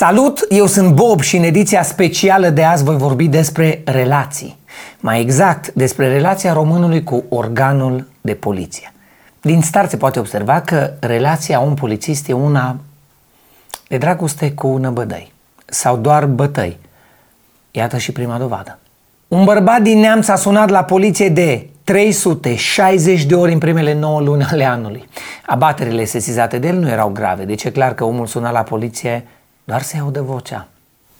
Salut, eu sunt Bob și în ediția specială de azi voi vorbi despre relații. Mai exact, despre relația românului cu organul de poliție. Din start se poate observa că relația un polițist e una de dragoste cu năbădăi sau doar bătăi. Iată și prima dovadă. Un bărbat din neamț a sunat la poliție de 360 de ori în primele 9 luni ale anului. Abaterile sesizate de el nu erau grave, deci e clar că omul suna la poliție doar să audă vocea.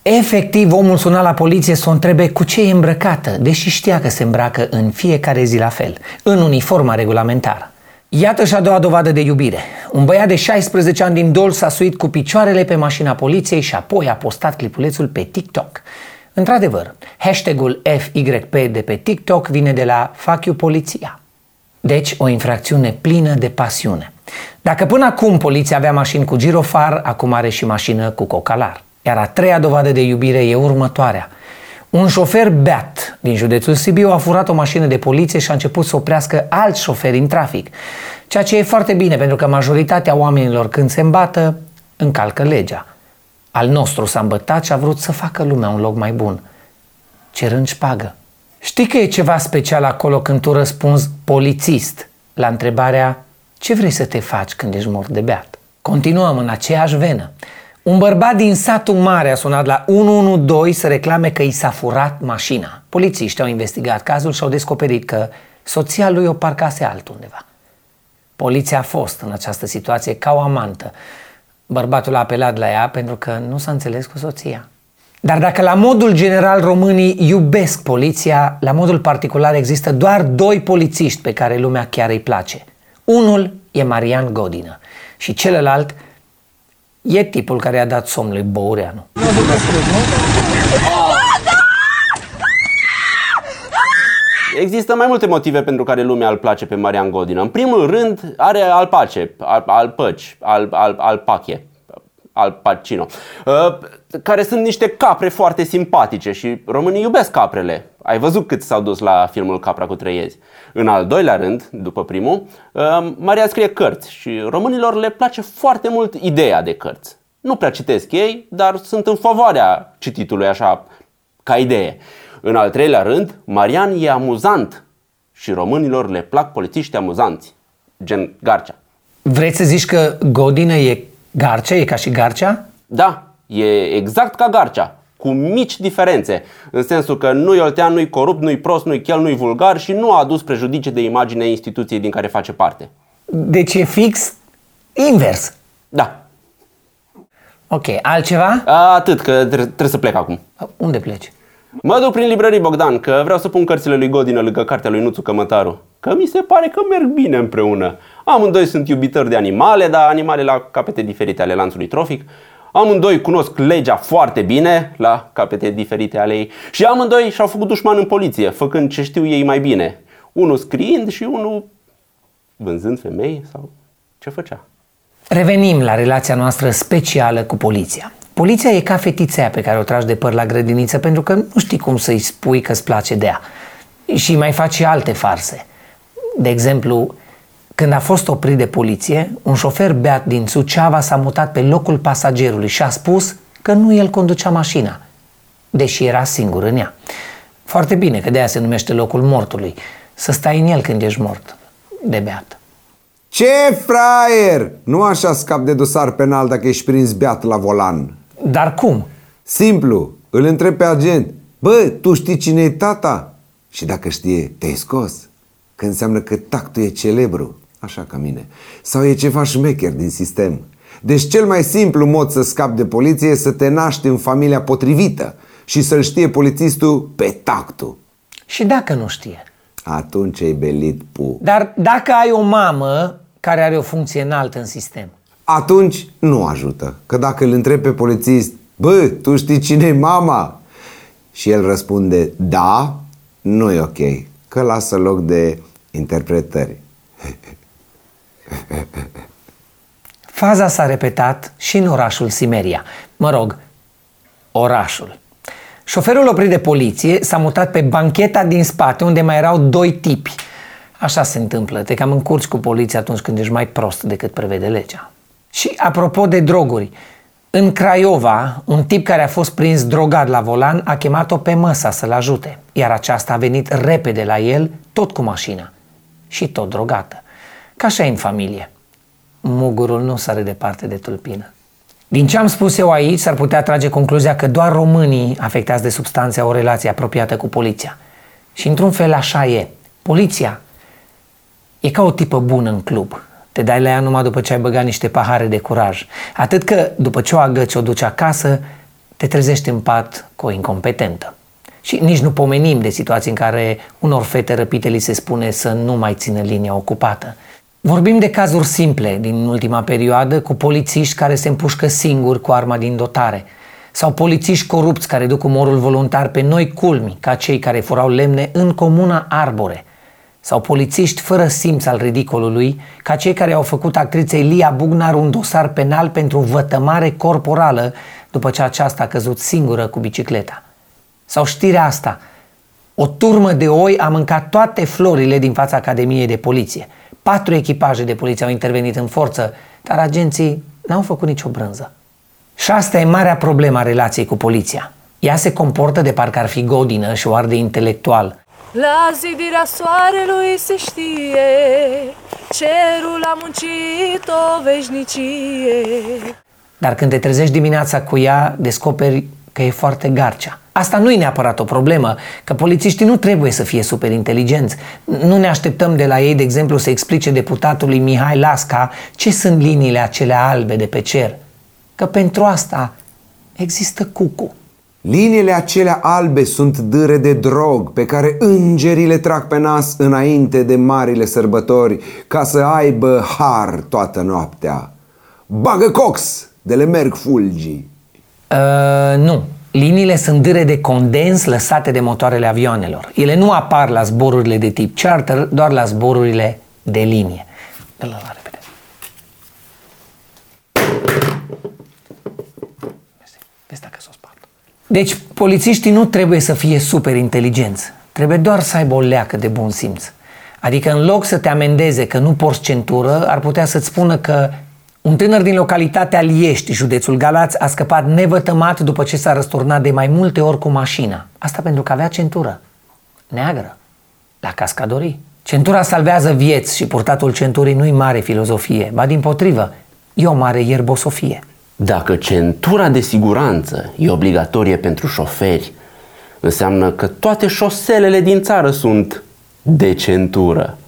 Efectiv, omul suna la poliție să o întrebe cu ce e îmbrăcată, deși știa că se îmbracă în fiecare zi la fel, în uniforma regulamentară. Iată și a doua dovadă de iubire. Un băiat de 16 ani din Dol s-a suit cu picioarele pe mașina poliției și apoi a postat clipulețul pe TikTok. Într-adevăr, hashtagul FYP de pe TikTok vine de la Fuck you poliția. Deci, o infracțiune plină de pasiune. Dacă până acum poliția avea mașini cu girofar, acum are și mașină cu cocalar. Iar a treia dovadă de iubire e următoarea. Un șofer beat din județul Sibiu a furat o mașină de poliție și a început să oprească alți șoferi în trafic. Ceea ce e foarte bine pentru că majoritatea oamenilor când se îmbată încalcă legea. Al nostru s-a îmbătat și a vrut să facă lumea un loc mai bun, cerând șpagă. Știi că e ceva special acolo când tu răspunzi polițist la întrebarea ce vrei să te faci când ești mort de beat? Continuăm în aceeași venă. Un bărbat din satul mare a sunat la 112 să reclame că i s-a furat mașina. Polițiștii au investigat cazul și au descoperit că soția lui o parcase altundeva. Poliția a fost în această situație ca o amantă. Bărbatul a apelat la ea pentru că nu s-a înțeles cu soția. Dar dacă la modul general românii iubesc poliția, la modul particular există doar doi polițiști pe care lumea chiar îi place. Unul e Marian Godină și celălalt e tipul care a dat somn lui Boureanu. Există mai multe motive pentru care lumea îl place pe Marian Godină. În primul rând, are al pace, al, al păci, al, al, al pache, al Pacino, uh, care sunt niște capre foarte simpatice și românii iubesc caprele. Ai văzut cât s-au dus la filmul Capra cu treiezi. În al doilea rând, după primul, uh, Maria scrie cărți și românilor le place foarte mult ideea de cărți. Nu prea citesc ei, dar sunt în favoarea cititului așa ca idee. În al treilea rând, Marian e amuzant și românilor le plac polițiști amuzanți, gen Garcea. Vreți să zici că Godină e Garcea? E ca și Garcea? Da, e exact ca Garcea, cu mici diferențe, în sensul că nu-i oltean, nu-i corupt, nu-i prost, nu-i chel, nu-i vulgar și nu a adus prejudicii de imagine instituției din care face parte. Deci e fix invers. Da. Ok, altceva? Atât, că trebuie să plec acum. Unde pleci? Mă duc prin librării Bogdan, că vreau să pun cărțile lui Godină lângă cartea lui Nuțu Cămătaru. Că mi se pare că merg bine împreună. Amândoi sunt iubitori de animale, dar animale la capete diferite ale lanțului trofic. Amândoi cunosc legea foarte bine, la capete diferite ale ei. Și amândoi și-au făcut dușman în poliție, făcând ce știu ei mai bine. Unul scriind și unul vânzând femei sau ce făcea. Revenim la relația noastră specială cu poliția. Poliția e ca fetița pe care o tragi de păr la grădiniță pentru că nu știi cum să-i spui că îți place de ea. Și mai faci și alte farse. De exemplu, când a fost oprit de poliție, un șofer beat din Suceava s-a mutat pe locul pasagerului și a spus că nu el conducea mașina, deși era singur în ea. Foarte bine, că de aia se numește locul mortului. Să stai în el când ești mort, de beat. Ce fraier! Nu așa scap de dosar penal dacă ești prins beat la volan. Dar cum? Simplu, îl întreb pe agent. Bă, tu știi cine e tata? Și dacă știe, te-ai scos. Că înseamnă că tactul e celebru, așa ca mine. Sau e ceva șmecher din sistem. Deci cel mai simplu mod să scapi de poliție e să te naști în familia potrivită și să-l știe polițistul pe tactul. Și dacă nu știe? Atunci ai belit pu. Dar dacă ai o mamă care are o funcție înaltă în sistem, Atunci nu ajută. Că dacă îl întrebi pe polițist, bă, tu știi cine e mama? Și el răspunde, da, nu e ok. Că lasă loc de interpretări. Faza s-a repetat și în orașul Simeria. Mă rog, orașul. Șoferul oprit de poliție s-a mutat pe bancheta din spate unde mai erau doi tipi. Așa se întâmplă, te cam încurci cu poliția atunci când ești mai prost decât prevede legea. Și apropo de droguri, În Craiova, un tip care a fost prins drogat la volan a chemat-o pe măsa să-l ajute, iar aceasta a venit repede la el, tot cu mașina și tot drogată. Ca așa în familie. Mugurul nu sare departe de tulpină. Din ce am spus eu aici, s-ar putea trage concluzia că doar românii afectați de substanțe au o relație apropiată cu poliția. Și într-un fel așa e. Poliția e ca o tipă bună în club. Te dai la ea numai după ce ai băgat niște pahare de curaj. Atât că după ce o agăți, o duci acasă, te trezești în pat cu o incompetentă. Și nici nu pomenim de situații în care unor fete răpite li se spune să nu mai țină linia ocupată. Vorbim de cazuri simple din ultima perioadă cu polițiști care se împușcă singuri cu arma din dotare sau polițiști corupți care duc umorul voluntar pe noi culmi ca cei care furau lemne în comuna Arbore sau polițiști fără simț al ridicolului ca cei care au făcut actriței Lia Bugnar un dosar penal pentru vătămare corporală după ce aceasta a căzut singură cu bicicleta. Sau știrea asta, o turmă de oi a mâncat toate florile din fața Academiei de Poliție – Patru echipaje de poliție au intervenit în forță, dar agenții n-au făcut nicio brânză. Și asta e marea problemă a relației cu poliția. Ea se comportă de parcă ar fi godină și o arde intelectual. La zidirea soarelui se știe, cerul a muncit o veșnicie. Dar când te trezești dimineața cu ea, descoperi că e foarte garcea. Asta nu e neapărat o problemă, că polițiștii nu trebuie să fie super inteligenți. Nu ne așteptăm de la ei, de exemplu, să explice deputatului Mihai Lasca ce sunt liniile acelea albe de pe cer. Că pentru asta există cucu. Liniile acelea albe sunt dâre de drog pe care îngerii le trag pe nas înainte de marile sărbători ca să aibă har toată noaptea. Bagă cox de le merg fulgii. Uh, nu, Liniile sunt dâre de condens lăsate de motoarele avioanelor. Ele nu apar la zborurile de tip charter, doar la zborurile de linie. Dă-l la repede. Vezi dacă s-o spart. Deci, polițiștii nu trebuie să fie super inteligenți. Trebuie doar să aibă o leacă de bun simț. Adică în loc să te amendeze că nu porți centură, ar putea să-ți spună că un tânăr din localitatea Liești, județul Galați, a scăpat nevătămat după ce s-a răsturnat de mai multe ori cu mașina. Asta pentru că avea centură neagră, la cascadorii. Centura salvează vieți și purtatul centurii nu-i mare filozofie, ba din potrivă, e o mare ierbosofie. Dacă centura de siguranță e obligatorie pentru șoferi, înseamnă că toate șoselele din țară sunt de centură.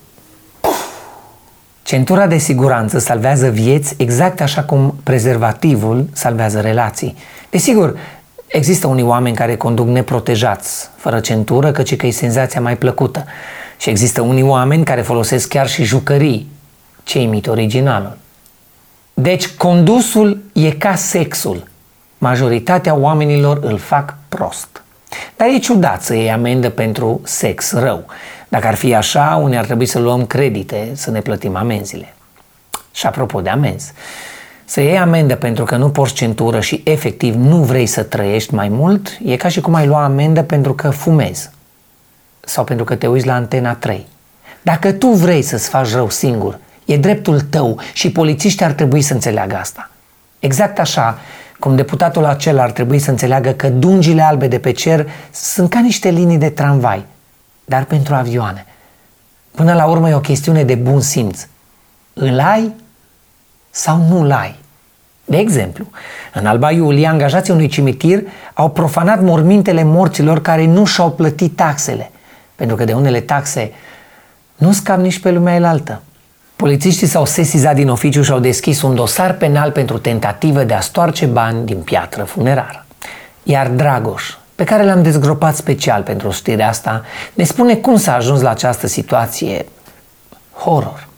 Centura de siguranță salvează vieți exact așa cum prezervativul salvează relații. Desigur, există unii oameni care conduc neprotejați, fără centură, căci că e senzația mai plăcută. Și există unii oameni care folosesc chiar și jucării, ce imit originalul. Deci condusul e ca sexul. Majoritatea oamenilor îl fac prost. Dar e ciudat să iei amendă pentru sex rău. Dacă ar fi așa, unii ar trebui să luăm credite, să ne plătim amenziile. Și apropo de amenzi, să iei amendă pentru că nu porți centură și efectiv nu vrei să trăiești mai mult, e ca și cum ai lua amendă pentru că fumezi sau pentru că te uiți la Antena 3. Dacă tu vrei să-ți faci rău singur, e dreptul tău și polițiștii ar trebui să înțeleagă asta. Exact așa cum deputatul acela ar trebui să înțeleagă că dungile albe de pe cer sunt ca niște linii de tramvai dar pentru avioane. Până la urmă e o chestiune de bun simț. Îl ai sau nu îl ai? De exemplu, în Alba Iulie, angajații unui cimitir au profanat mormintele morților care nu și-au plătit taxele, pentru că de unele taxe nu scap nici pe lumea elaltă. Polițiștii s-au sesizat din oficiu și au deschis un dosar penal pentru tentativă de a stoarce bani din piatră funerară. Iar Dragoș, pe care l-am dezgropat special pentru știrea asta, ne spune cum s-a ajuns la această situație horror.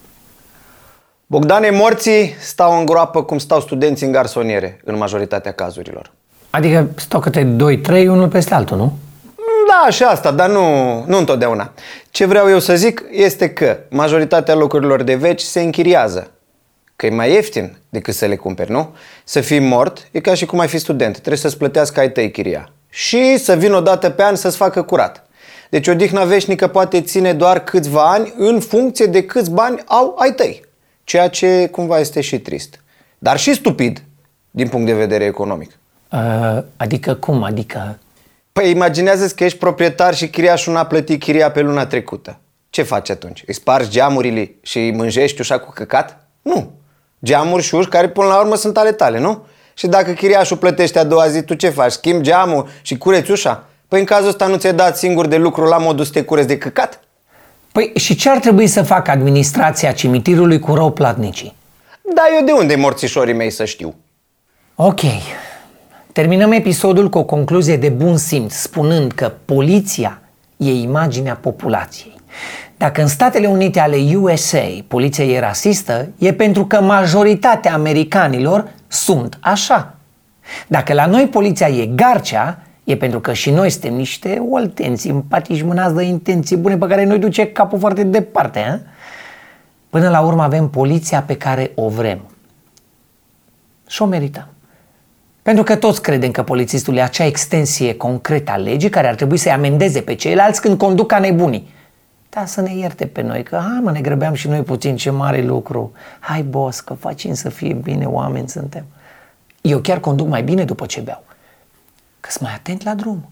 Bogdane, morții stau în groapă cum stau studenții în garsoniere, în majoritatea cazurilor. Adică stau câte 2-3, unul peste altul, nu? Da, și asta, dar nu, nu întotdeauna. Ce vreau eu să zic este că majoritatea locurilor de veci se închiriază. Că e mai ieftin decât să le cumperi, nu? Să fii mort e ca și cum ai fi student. Trebuie să-ți plătească ai tăi chiria și să vină o dată pe an să-ți facă curat. Deci odihna veșnică poate ține doar câțiva ani în funcție de câți bani au ai tăi. Ceea ce cumva este și trist. Dar și stupid. din punct de vedere economic. Uh, adică cum? Adică... Păi imaginează că ești proprietar și chiriașul n-a plătit chiria pe luna trecută. Ce faci atunci? Îi spargi geamurile și îi mânjești ușa cu căcat? Nu. Geamuri și uși care până la urmă sunt ale tale, nu? Și dacă chiriașul plătește a doua zi, tu ce faci? Schimbi geamul și cureți ușa? Păi în cazul ăsta nu ți-ai dat singur de lucru la modul să te cureți de căcat? Păi și ce ar trebui să facă administrația cimitirului cu rău platnicii? Da, eu de unde morțișorii mei să știu? Ok. Terminăm episodul cu o concluzie de bun simț, spunând că poliția e imaginea populației. Dacă în Statele Unite ale USA poliția e rasistă, e pentru că majoritatea americanilor sunt așa. Dacă la noi poliția e garcea, e pentru că și noi suntem niște oltenți, simpatici, mânați de intenții bune pe care noi duce capul foarte departe. He? Până la urmă avem poliția pe care o vrem. Și o merităm. Pentru că toți credem că polițistul e acea extensie concretă a legii care ar trebui să-i amendeze pe ceilalți când conduc ca nebunii. Da, să ne ierte pe noi, că hai mă, ne grăbeam și noi puțin, ce mare lucru. Hai, boss, că facem să fie bine, oameni suntem. Eu chiar conduc mai bine după ce beau, că sunt mai atent la drum.